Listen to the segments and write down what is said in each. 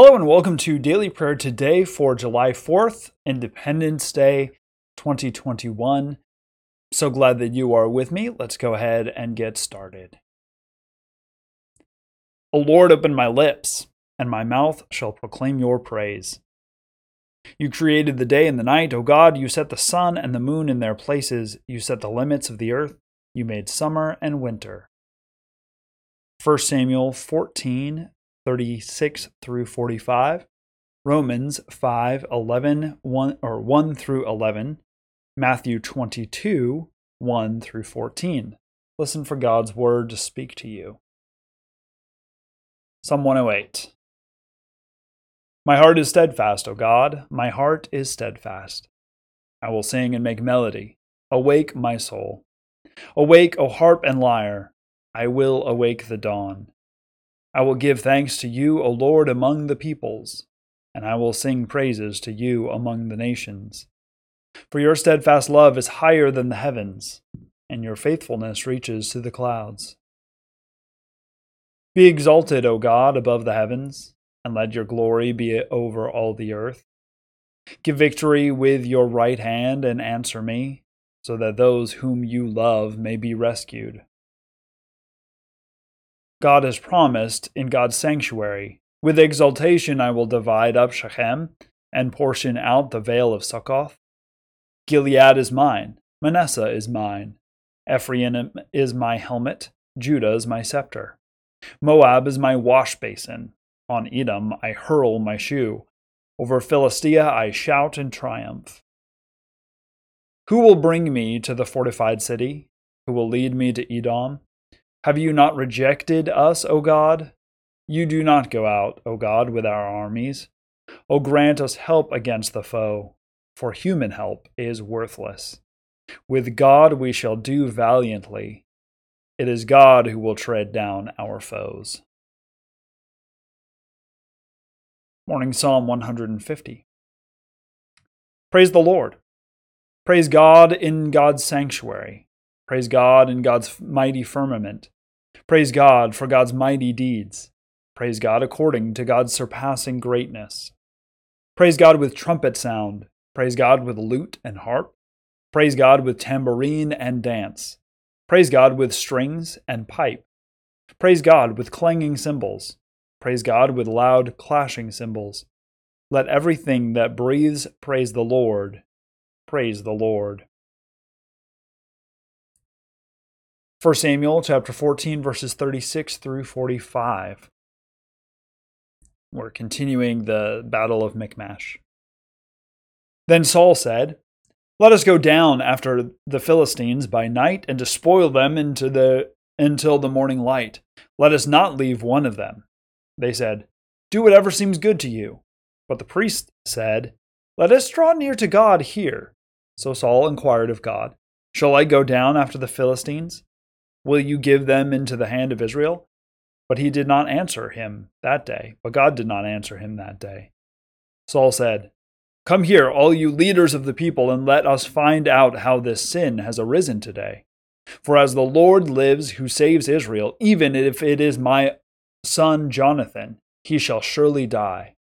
Hello and welcome to Daily Prayer today for July 4th, Independence Day 2021. So glad that you are with me. Let's go ahead and get started. O Lord, open my lips, and my mouth shall proclaim your praise. You created the day and the night, O God. You set the sun and the moon in their places. You set the limits of the earth. You made summer and winter. 1 Samuel 14, 36 through 45, Romans 5, 11, 1, or 1 through 11, Matthew 22, 1 through 14. Listen for God's word to speak to you. Psalm 108. My heart is steadfast, O God, my heart is steadfast. I will sing and make melody. Awake, my soul. Awake, O harp and lyre. I will awake the dawn. I will give thanks to you, O Lord, among the peoples, and I will sing praises to you among the nations. For your steadfast love is higher than the heavens, and your faithfulness reaches to the clouds. Be exalted, O God, above the heavens, and let your glory be over all the earth. Give victory with your right hand and answer me, so that those whom you love may be rescued. God has promised in God's sanctuary. With exultation I will divide up Shechem and portion out the vale of Succoth. Gilead is mine, Manasseh is mine, Ephraim is my helmet, Judah is my scepter. Moab is my wash basin. On Edom I hurl my shoe. Over Philistia I shout in triumph. Who will bring me to the fortified city? Who will lead me to Edom? Have you not rejected us, O God? You do not go out, O God, with our armies. O grant us help against the foe, for human help is worthless. With God we shall do valiantly. It is God who will tread down our foes. Morning Psalm 150. Praise the Lord. Praise God in God's sanctuary. Praise God in God's mighty firmament. Praise God for God's mighty deeds. Praise God according to God's surpassing greatness. Praise God with trumpet sound. Praise God with lute and harp. Praise God with tambourine and dance. Praise God with strings and pipe. Praise God with clanging cymbals. Praise God with loud clashing cymbals. Let everything that breathes praise the Lord. Praise the Lord. 1 Samuel chapter 14 verses 36 through 45. We're continuing the battle of Michmash. Then Saul said, Let us go down after the Philistines by night and despoil them into the until the morning light. Let us not leave one of them. They said, Do whatever seems good to you. But the priest said, Let us draw near to God here. So Saul inquired of God, Shall I go down after the Philistines? Will you give them into the hand of Israel? But he did not answer him that day, but God did not answer him that day. Saul said, Come here, all you leaders of the people, and let us find out how this sin has arisen today. For as the Lord lives who saves Israel, even if it is my son Jonathan, he shall surely die.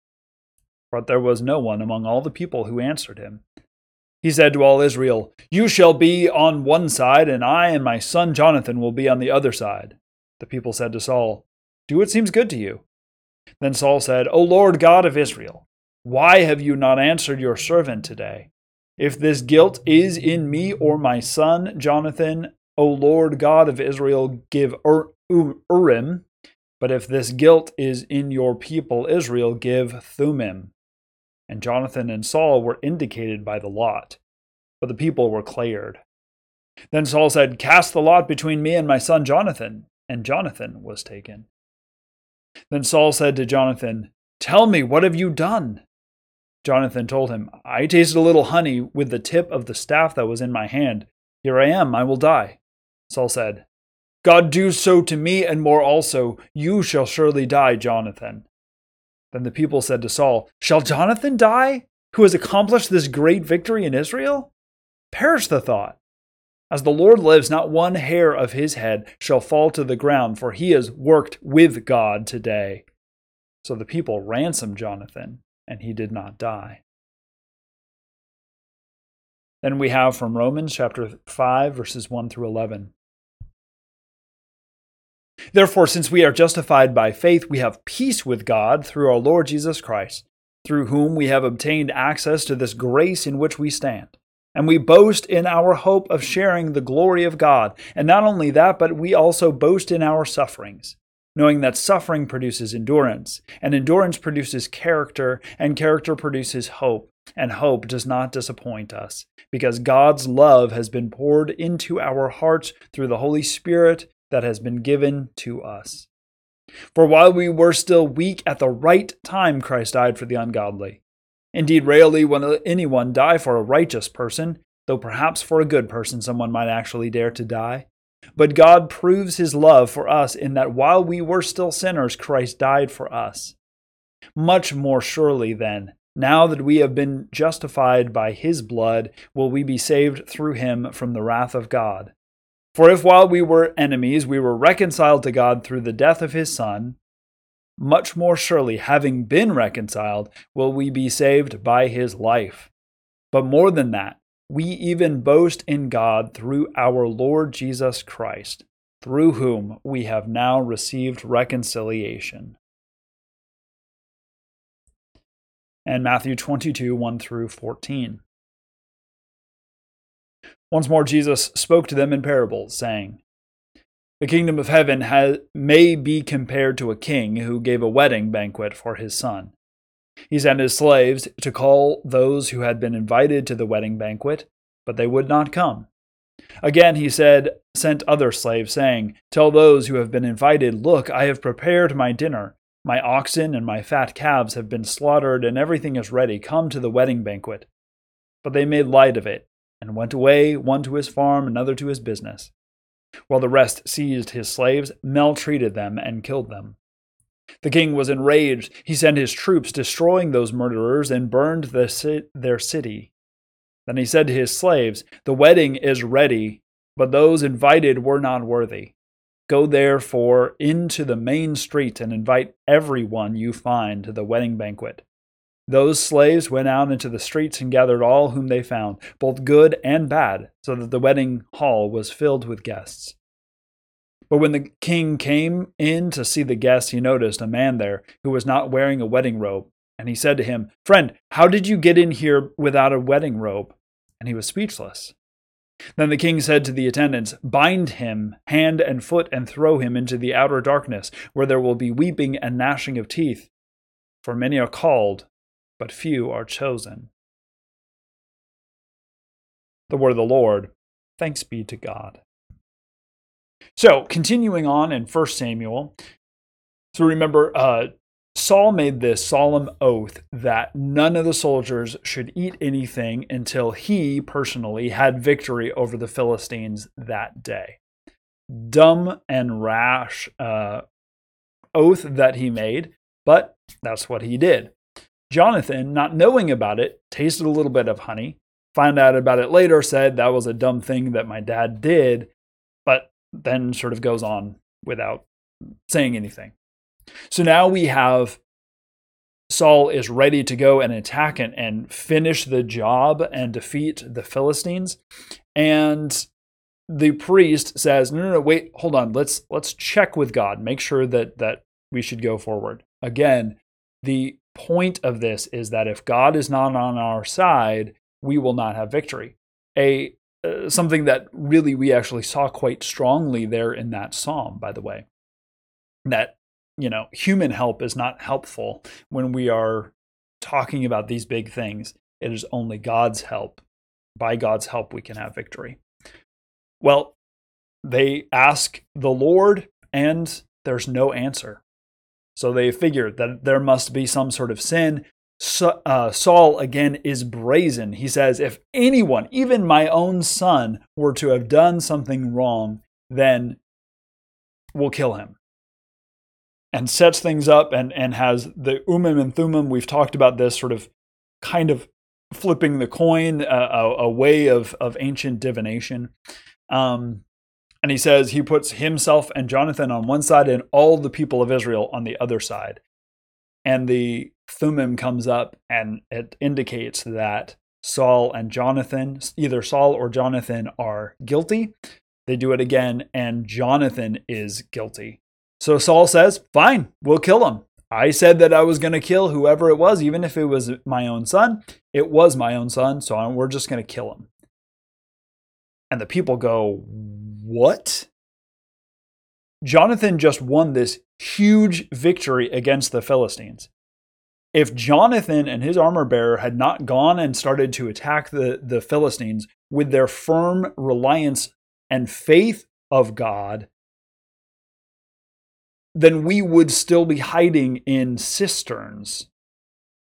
But there was no one among all the people who answered him. He said to all Israel, You shall be on one side, and I and my son Jonathan will be on the other side. The people said to Saul, Do what seems good to you. Then Saul said, O Lord God of Israel, why have you not answered your servant today? If this guilt is in me or my son Jonathan, O Lord God of Israel, give Ur- Urim. But if this guilt is in your people Israel, give Thummim and Jonathan and Saul were indicated by the lot, but the people were cleared. Then Saul said, Cast the lot between me and my son Jonathan. And Jonathan was taken. Then Saul said to Jonathan, Tell me, what have you done? Jonathan told him, I tasted a little honey with the tip of the staff that was in my hand. Here I am, I will die. Saul said, God do so to me and more also. You shall surely die, Jonathan. Then the people said to Saul, Shall Jonathan die, who has accomplished this great victory in Israel? Perish the thought. As the Lord lives, not one hair of his head shall fall to the ground, for he has worked with God today. So the people ransomed Jonathan, and he did not die. Then we have from Romans chapter 5, verses 1 through 11. Therefore, since we are justified by faith, we have peace with God through our Lord Jesus Christ, through whom we have obtained access to this grace in which we stand. And we boast in our hope of sharing the glory of God. And not only that, but we also boast in our sufferings, knowing that suffering produces endurance, and endurance produces character, and character produces hope. And hope does not disappoint us, because God's love has been poured into our hearts through the Holy Spirit that has been given to us. For while we were still weak, at the right time Christ died for the ungodly. Indeed, rarely will anyone die for a righteous person, though perhaps for a good person someone might actually dare to die. But God proves his love for us in that while we were still sinners, Christ died for us. Much more surely, then, now that we have been justified by his blood, will we be saved through him from the wrath of God. For if while we were enemies we were reconciled to God through the death of his Son, much more surely, having been reconciled, will we be saved by his life. But more than that, we even boast in God through our Lord Jesus Christ, through whom we have now received reconciliation. And Matthew 22, 1 through 14. Once more, Jesus spoke to them in parables, saying, The kingdom of heaven has, may be compared to a king who gave a wedding banquet for his son. He sent his slaves to call those who had been invited to the wedding banquet, but they would not come. Again, he said, sent other slaves, saying, Tell those who have been invited, Look, I have prepared my dinner. My oxen and my fat calves have been slaughtered, and everything is ready. Come to the wedding banquet. But they made light of it and went away, one to his farm, another to his business. While the rest seized his slaves, maltreated them, and killed them. The king was enraged. He sent his troops, destroying those murderers, and burned the, their city. Then he said to his slaves, The wedding is ready, but those invited were not worthy. Go therefore into the main street and invite everyone you find to the wedding banquet. Those slaves went out into the streets and gathered all whom they found, both good and bad, so that the wedding hall was filled with guests. But when the king came in to see the guests, he noticed a man there who was not wearing a wedding robe. And he said to him, Friend, how did you get in here without a wedding robe? And he was speechless. Then the king said to the attendants, Bind him hand and foot and throw him into the outer darkness, where there will be weeping and gnashing of teeth. For many are called, but few are chosen. The word of the Lord. Thanks be to God. So, continuing on in 1 Samuel, so remember, uh, Saul made this solemn oath that none of the soldiers should eat anything until he personally had victory over the Philistines that day. Dumb and rash uh, oath that he made, but that's what he did. Jonathan, not knowing about it, tasted a little bit of honey, found out about it later, said that was a dumb thing that my dad did, but then sort of goes on without saying anything. So now we have Saul is ready to go and attack and, and finish the job and defeat the Philistines. And the priest says, No, no, no, wait, hold on. Let's let's check with God, make sure that that we should go forward. Again, the point of this is that if God is not on our side, we will not have victory. A uh, something that really we actually saw quite strongly there in that psalm, by the way, that you know human help is not helpful when we are talking about these big things. It is only God's help. By God's help, we can have victory. Well, they ask the Lord, and there's no answer. So they figured that there must be some sort of sin. So, uh, Saul again is brazen. He says, If anyone, even my own son, were to have done something wrong, then we'll kill him. And sets things up and, and has the Urim and Thummim. We've talked about this sort of kind of flipping the coin, uh, a, a, way of, of ancient divination. Um, and he says he puts himself and Jonathan on one side and all the people of Israel on the other side. and the Thummim comes up and it indicates that Saul and Jonathan, either Saul or Jonathan, are guilty. They do it again, and Jonathan is guilty. So Saul says, Fine, we'll kill him. I said that I was going to kill whoever it was, even if it was my own son. It was my own son, so we're just going to kill him. And the people go, What? Jonathan just won this huge victory against the Philistines. If Jonathan and his armor bearer had not gone and started to attack the, the Philistines with their firm reliance and faith of God, then we would still be hiding in cisterns.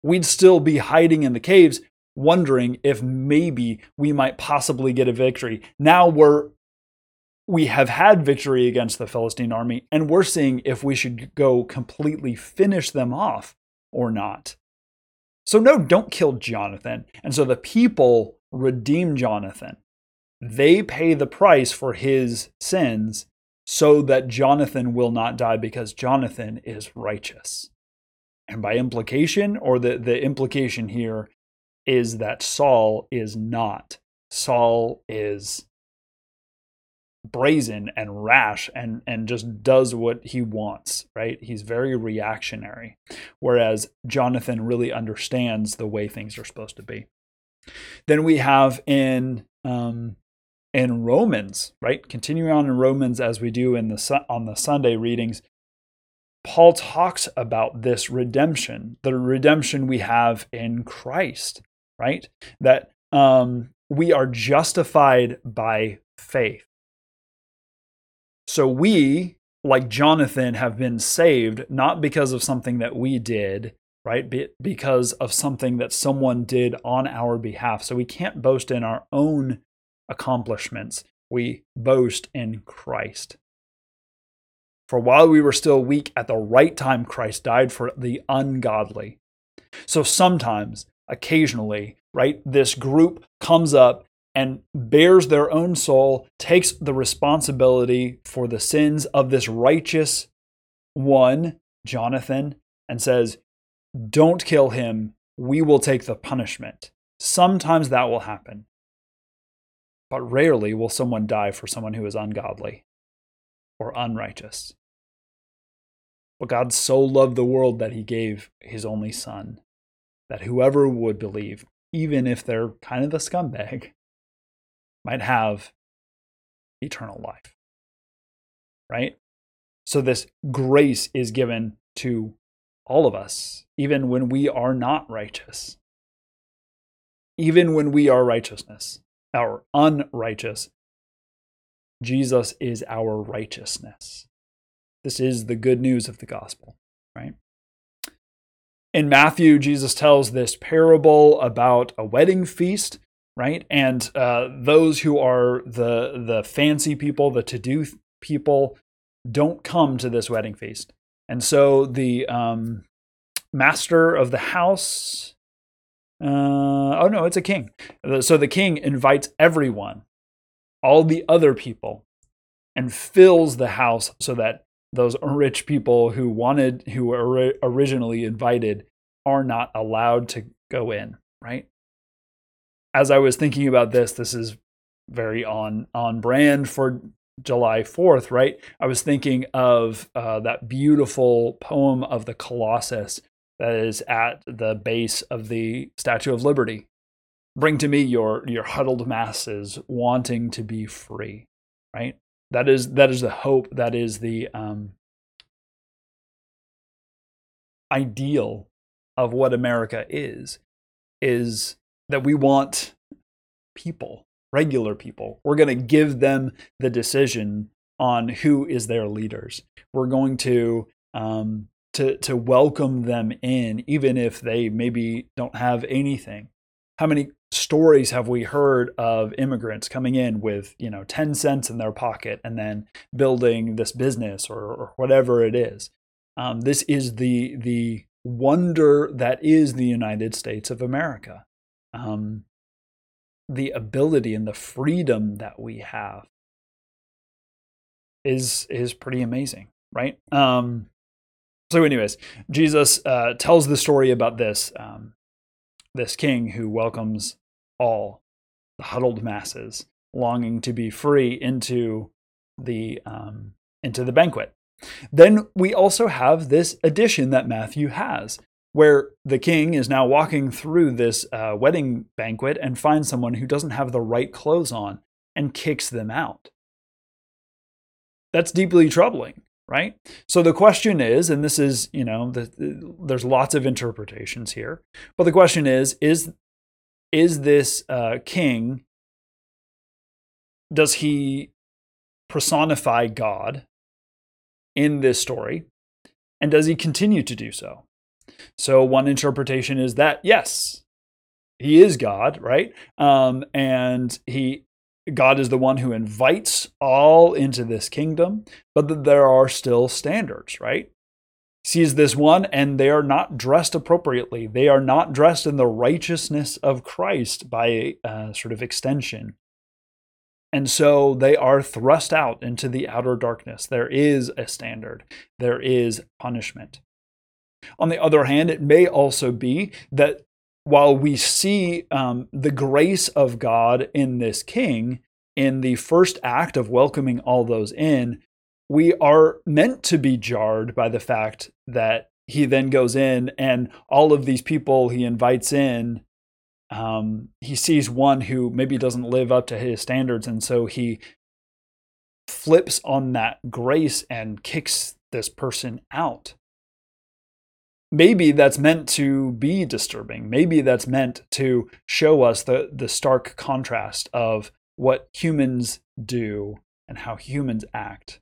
We'd still be hiding in the caves, wondering if maybe we might possibly get a victory. Now we're we have had victory against the Philistine army, and we're seeing if we should go completely finish them off or not. So, no, don't kill Jonathan. And so the people redeem Jonathan. They pay the price for his sins so that Jonathan will not die because Jonathan is righteous. And by implication, or the, the implication here is that Saul is not. Saul is brazen and rash and and just does what he wants right he's very reactionary whereas jonathan really understands the way things are supposed to be then we have in um, in Romans, right? Continuing on in Romans as we do in the on the Sunday readings, Paul talks about this redemption, the redemption we have in Christ, right? That um, we are justified by faith. So we, like Jonathan, have been saved not because of something that we did, right? because of something that someone did on our behalf. So we can't boast in our own accomplishments. We boast in Christ. For while we were still weak, at the right time, Christ died for the ungodly. So sometimes, occasionally, right, this group comes up and bears their own soul, takes the responsibility for the sins of this righteous one, Jonathan, and says, Don't kill him. We will take the punishment. Sometimes that will happen. But rarely will someone die for someone who is ungodly or unrighteous. But God so loved the world that he gave his only Son, that whoever would believe, even if they're kind of a scumbag, might have eternal life. Right? So, this grace is given to all of us, even when we are not righteous, even when we are righteousness our unrighteous. Jesus is our righteousness. This is the good news of the gospel, right? In Matthew, Jesus tells this parable about a wedding feast, right? And uh, those who are the the fancy people, the to do people, don't come to this wedding feast. And so the um, master of the house uh, oh no, it's a king. So the king invites everyone, all the other people, and fills the house so that those rich people who wanted, who were originally invited, are not allowed to go in. Right. As I was thinking about this, this is very on on brand for July 4th, right? I was thinking of uh, that beautiful poem of the Colossus that is at the base of the Statue of Liberty. Bring to me your your huddled masses wanting to be free, right? That is that is the hope. That is the um, ideal of what America is. Is that we want people, regular people. We're going to give them the decision on who is their leaders. We're going to um, to to welcome them in even if they maybe don't have anything how many stories have we heard of immigrants coming in with you know 10 cents in their pocket and then building this business or, or whatever it is um, this is the the wonder that is the united states of america um, the ability and the freedom that we have is is pretty amazing right um, So, anyways, Jesus uh, tells the story about this um, this king who welcomes all the huddled masses, longing to be free into the um, into the banquet. Then we also have this addition that Matthew has, where the king is now walking through this uh, wedding banquet and finds someone who doesn't have the right clothes on and kicks them out. That's deeply troubling, right? So the question is, and this is, you know, the, the, there's lots of interpretations here, but the question is, is is this uh, king? Does he personify God in this story, and does he continue to do so? So one interpretation is that yes, he is God, right? Um, and he God is the one who invites all into this kingdom, but that there are still standards, right? Sees this one, and they are not dressed appropriately. They are not dressed in the righteousness of Christ by a sort of extension. And so they are thrust out into the outer darkness. There is a standard, there is punishment. On the other hand, it may also be that while we see um, the grace of God in this king in the first act of welcoming all those in, we are meant to be jarred by the fact that he then goes in and all of these people he invites in um, he sees one who maybe doesn't live up to his standards and so he flips on that grace and kicks this person out maybe that's meant to be disturbing. Maybe that's meant to show us the, the stark contrast of what humans do and how humans act.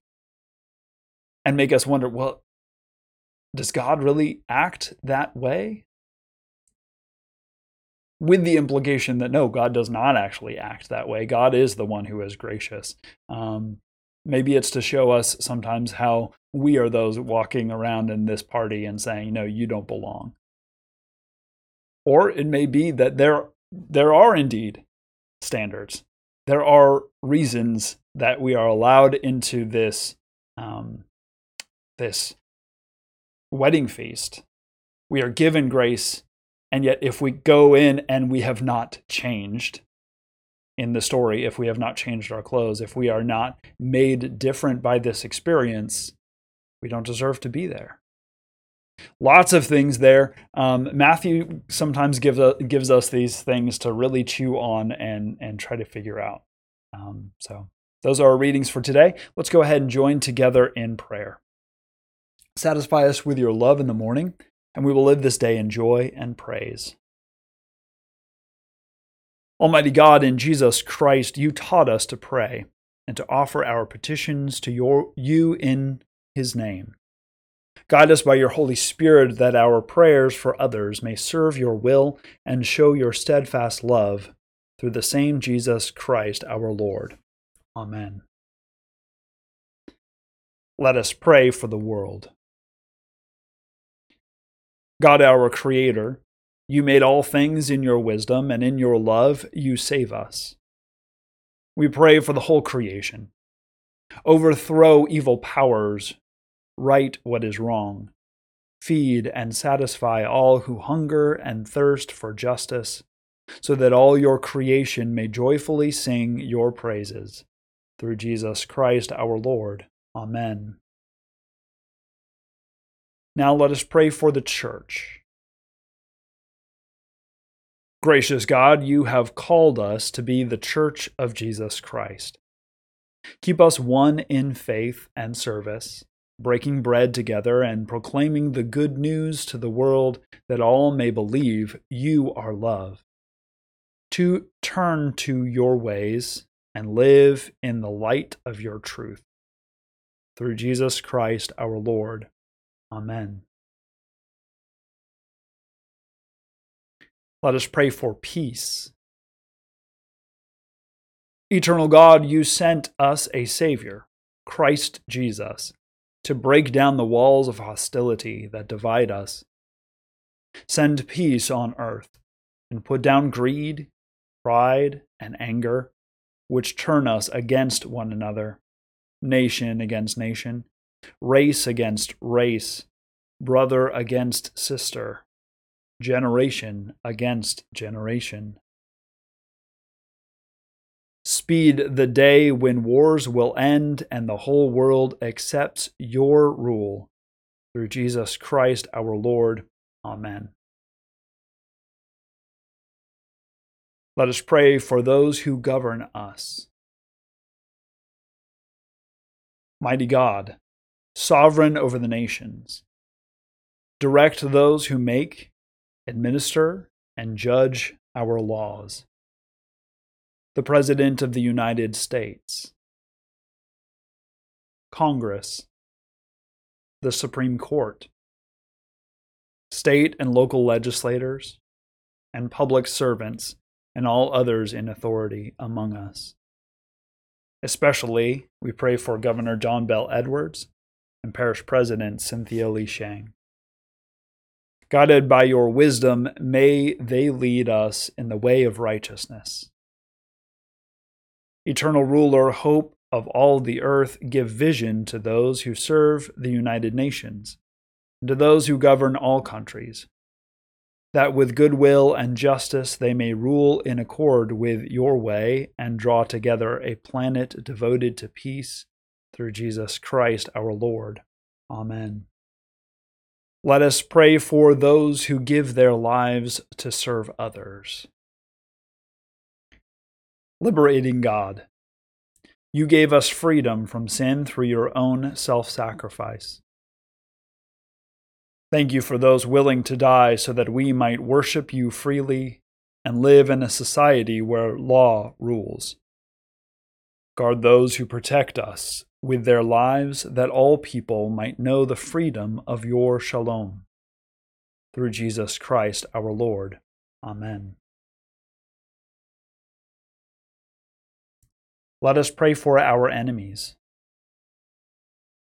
And make us wonder well, does God really act that way? With the implication that no, God does not actually act that way. God is the one who is gracious. Um, maybe it's to show us sometimes how we are those walking around in this party and saying, no, you don't belong. Or it may be that there, there are indeed standards. There are reasons that we are allowed into this, um, this wedding feast. We are given grace, and yet if we go in and we have not changed, in the story if we have not changed our clothes, if we are not made different by this experience, we don't deserve to be there. Lots of things there. Um, Matthew sometimes gives, a, gives us these things to really chew on and, and try to figure out. Um, so, those are our readings for today. Let's go ahead and join together in prayer. Satisfy us with your love in the morning, and we will live this day in joy and praise. Almighty God, in Jesus Christ, you taught us to pray and to offer our petitions to your, you in his name. Guide us by your Holy Spirit that our prayers for others may serve your will and show your steadfast love through the same Jesus Christ our Lord. Amen. Let us pray for the world. God, our Creator, you made all things in your wisdom, and in your love you save us. We pray for the whole creation. Overthrow evil powers, right what is wrong. Feed and satisfy all who hunger and thirst for justice, so that all your creation may joyfully sing your praises. Through Jesus Christ our Lord. Amen. Now let us pray for the church. Gracious God, you have called us to be the church of Jesus Christ. Keep us one in faith and service, breaking bread together and proclaiming the good news to the world that all may believe you are love. To turn to your ways and live in the light of your truth. Through Jesus Christ our Lord. Amen. Let us pray for peace. Eternal God, you sent us a Savior, Christ Jesus, to break down the walls of hostility that divide us. Send peace on earth and put down greed, pride, and anger, which turn us against one another, nation against nation, race against race, brother against sister, generation against generation. Speed the day when wars will end and the whole world accepts your rule. Through Jesus Christ our Lord. Amen. Let us pray for those who govern us. Mighty God, sovereign over the nations, direct those who make, administer, and judge our laws. The President of the United States, Congress, the Supreme Court, state and local legislators, and public servants, and all others in authority among us. Especially, we pray for Governor John Bel Edwards and Parish President Cynthia Lee Sheng. Guided by your wisdom, may they lead us in the way of righteousness. Eternal ruler, hope of all the earth, give vision to those who serve the United Nations, and to those who govern all countries, that with goodwill and justice they may rule in accord with your way and draw together a planet devoted to peace through Jesus Christ our Lord. Amen. Let us pray for those who give their lives to serve others. Liberating God, you gave us freedom from sin through your own self sacrifice. Thank you for those willing to die so that we might worship you freely and live in a society where law rules. Guard those who protect us with their lives that all people might know the freedom of your shalom. Through Jesus Christ our Lord. Amen. Let us pray for our enemies.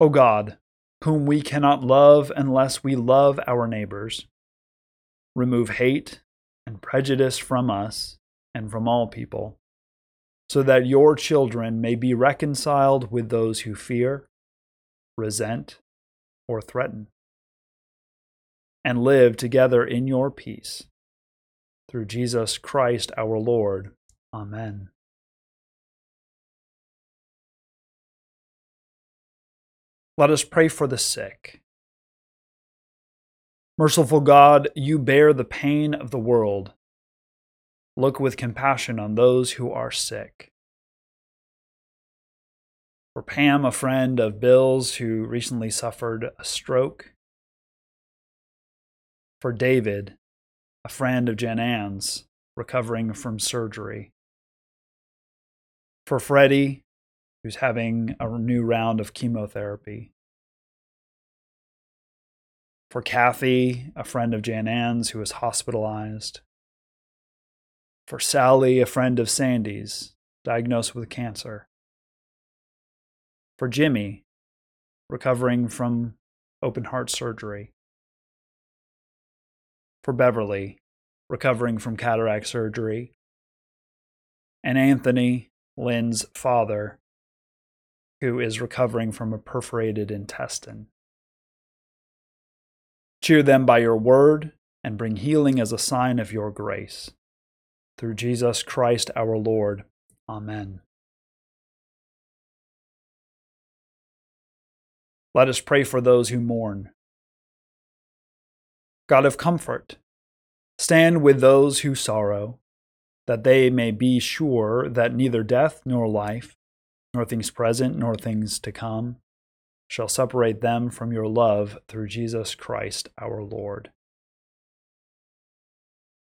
O God, whom we cannot love unless we love our neighbors, remove hate and prejudice from us and from all people, so that your children may be reconciled with those who fear, resent, or threaten, and live together in your peace. Through Jesus Christ our Lord. Amen. Let us pray for the sick. Merciful God, you bear the pain of the world. Look with compassion on those who are sick. For Pam, a friend of Bill's who recently suffered a stroke. For David, a friend of Jan Ann's recovering from surgery. For Freddie, who's having a new round of chemotherapy. For Kathy, a friend of Jan Ann's who was hospitalized. For Sally, a friend of Sandy's, diagnosed with cancer. For Jimmy, recovering from open heart surgery. For Beverly, recovering from cataract surgery. And Anthony, Lynn's father, who is recovering from a perforated intestine. Cheer them by your word and bring healing as a sign of your grace. Through Jesus Christ our Lord. Amen. Let us pray for those who mourn. God of comfort, stand with those who sorrow, that they may be sure that neither death nor life, nor things present nor things to come, shall separate them from your love through Jesus Christ our Lord.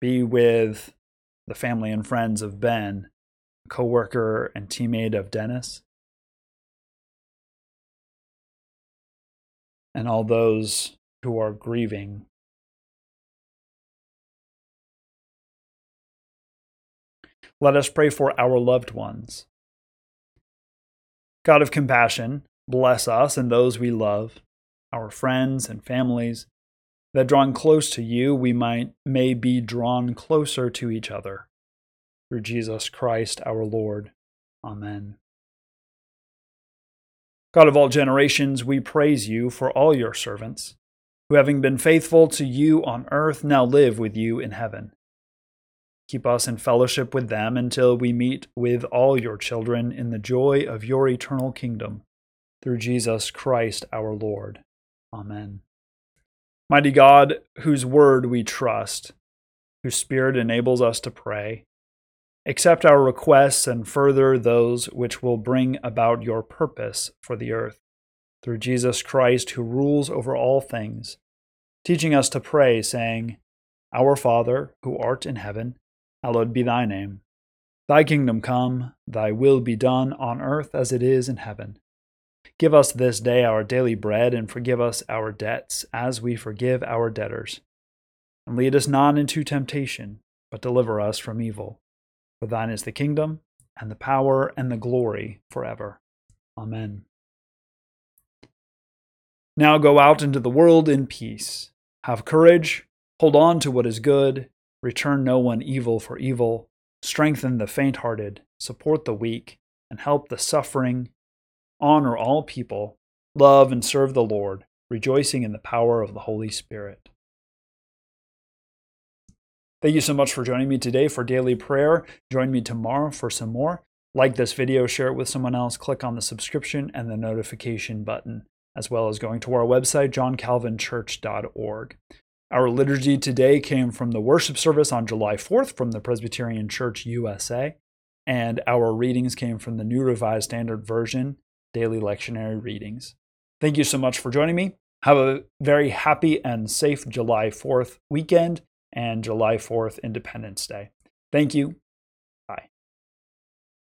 Be with the family and friends of Ben, co worker and teammate of Dennis, and all those who are grieving. Let us pray for our loved ones. God of compassion, bless us and those we love, our friends and families, that drawing close to you, we might may be drawn closer to each other. Through Jesus Christ our Lord. Amen. God of all generations, we praise you for all your servants, who, having been faithful to you on earth, now live with you in heaven. Keep us in fellowship with them until we meet with all your children in the joy of your eternal kingdom. Through Jesus Christ our Lord. Amen. Mighty God, whose word we trust, whose spirit enables us to pray, accept our requests and further those which will bring about your purpose for the earth through Jesus Christ, who rules over all things, teaching us to pray, saying, Our Father, who art in heaven, hallowed be thy name. Thy kingdom come, thy will be done on earth as it is in heaven. Give us this day our daily bread, and forgive us our debts, as we forgive our debtors. And lead us not into temptation, but deliver us from evil. For thine is the kingdom, and the power, and the glory forever. Amen. Now go out into the world in peace. Have courage, hold on to what is good, return no one evil for evil, strengthen the faint hearted, support the weak, and help the suffering. Honor all people, love and serve the Lord, rejoicing in the power of the Holy Spirit. Thank you so much for joining me today for daily prayer. Join me tomorrow for some more. Like this video, share it with someone else, click on the subscription and the notification button as well as going to our website, johncalvinchurch.org. Our liturgy today came from the worship service on July 4th from the Presbyterian Church USA, and our readings came from the New Revised Standard Version daily lectionary readings. Thank you so much for joining me. Have a very happy and safe July 4th weekend and July 4th Independence Day. Thank you